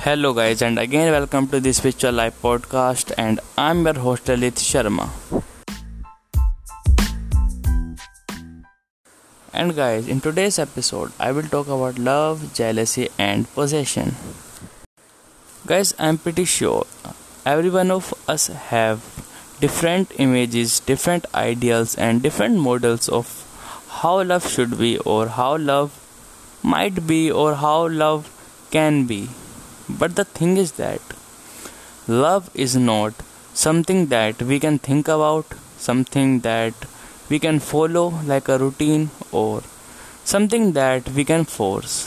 Hello, guys, and again, welcome to this Spiritual Live podcast. And I'm your host, Lalit Sharma. And, guys, in today's episode, I will talk about love, jealousy, and possession. Guys, I'm pretty sure every one of us have different images, different ideals, and different models of how love should be, or how love might be, or how love can be but the thing is that love is not something that we can think about, something that we can follow like a routine, or something that we can force.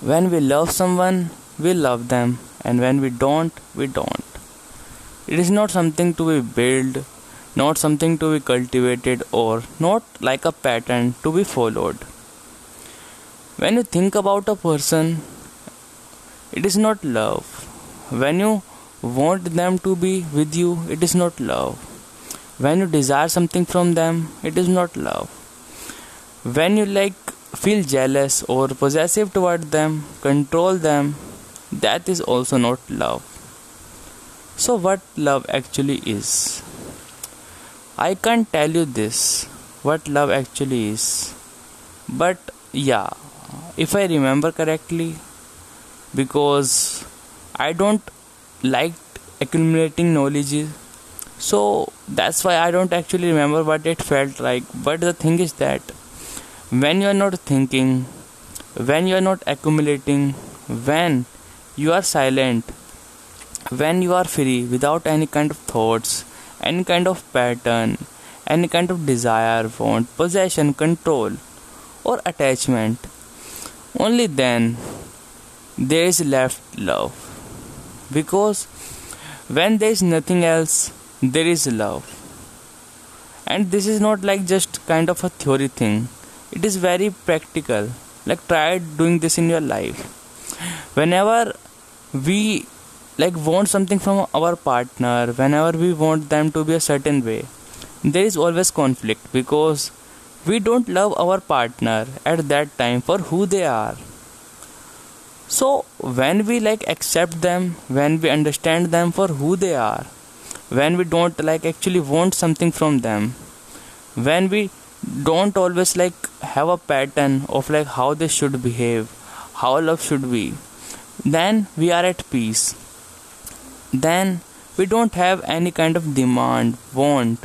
When we love someone, we love them, and when we don't, we don't. It is not something to be built, not something to be cultivated, or not like a pattern to be followed. When you think about a person, it is not love. When you want them to be with you, it is not love. When you desire something from them, it is not love. When you like feel jealous or possessive toward them, control them, that is also not love. So, what love actually is? I can't tell you this, what love actually is. But yeah, if I remember correctly, because I don't like accumulating knowledge. So that's why I don't actually remember what it felt like. But the thing is that when you are not thinking when you are not accumulating when you are silent when you are free without any kind of thoughts any kind of pattern any kind of desire want possession control or attachment only then there is left love. Because when there is nothing else, there is love. And this is not like just kind of a theory thing, it is very practical. Like, try doing this in your life. Whenever we like want something from our partner whenever we want them to be a certain way there is always conflict because we don't love our partner at that time for who they are so when we like accept them when we understand them for who they are when we don't like actually want something from them when we don't always like have a pattern of like how they should behave how love should be then we are at peace. Then we don't have any kind of demand want.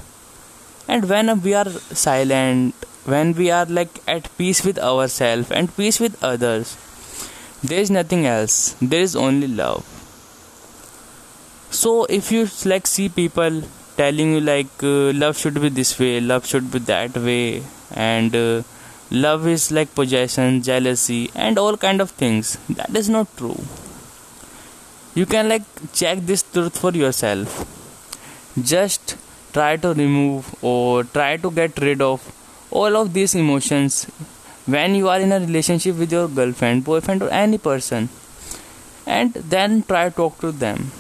And when we are silent when we are like at peace with ourselves and peace with others there is nothing else. There is only love. So if you like see people telling you like uh, love should be this way love should be that way and uh, love is like possession jealousy and all kind of things that is not true. You can like check this truth for yourself. Just try to remove or try to get rid of all of these emotions when you are in a relationship with your girlfriend boyfriend or any person and then try to talk to them.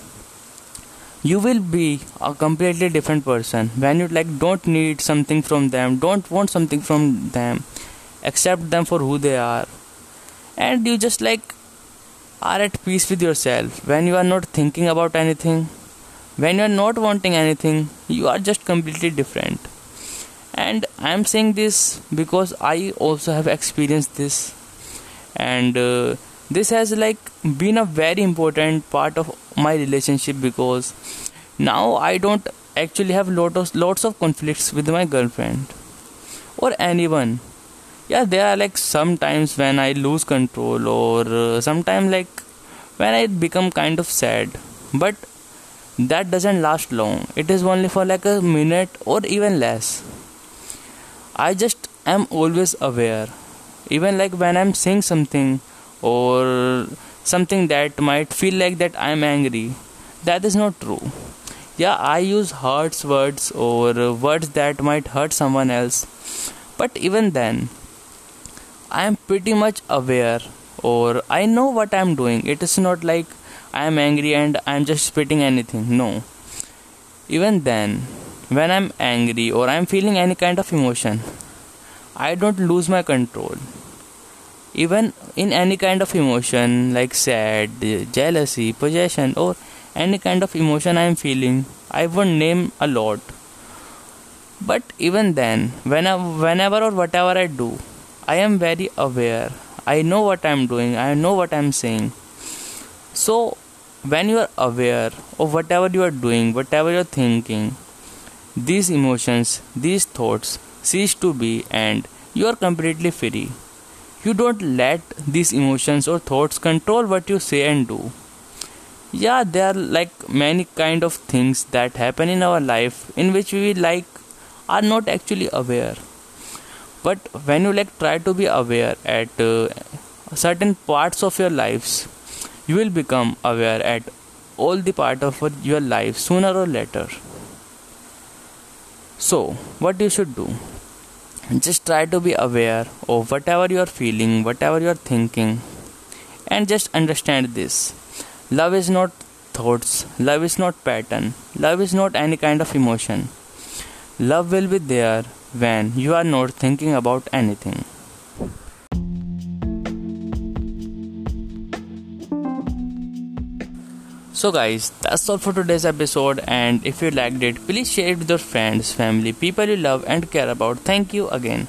You will be a completely different person. When you like don't need something from them don't want something from them accept them for who they are and you just like are at peace with yourself. When you are not thinking about anything when you are not wanting anything you are just completely different and i'm saying this because i also have experienced this. And uh, this has like been a very important part of my relationship because now i don't actually have lot of lots of conflicts with my girlfriend or anyone. Yeah there are like sometimes when i lose control or uh, sometimes like when i become kind of sad. But that doesn't last long. It is only for like a minute or even less I just am always aware. Even like when I'm saying something or something that might feel like that I'm angry, that is not true. Yeah, I use hurts words or words that might hurt someone else. But even then, I am pretty much aware or I know what I'm doing. It is not like I am angry and I'm just spitting anything. No. Even then, when I'm angry or I'm feeling any kind of emotion, I don't lose my control. even in any kind of emotion like sad jealousy possession or any kind of emotion i am feeling i won't name a lot. But even then whenever, whenever or whatever i do i am very aware. I know what i'm doing. I know what i'm saying. So when you are aware of whatever you are doing whatever you're thinking these emotions these thoughts cease to be and you are completely free. You don't let these emotions or thoughts control what you say and do. Yeah there are like many kind of things that happen in our life in which we like are not actually aware. But when you like try to be aware at uh, certain parts of your lives you will become aware at all the part of your life sooner or later so what you should do just try to be aware of whatever you are feeling, whatever you are thinking, and just understand this. Love is not thoughts, love is not pattern, love is not any kind of emotion. Love will be there when you are not thinking about anything. So, guys, that's all for today's episode. And if you liked it, please share it with your friends, family, people you love and care about. Thank you again.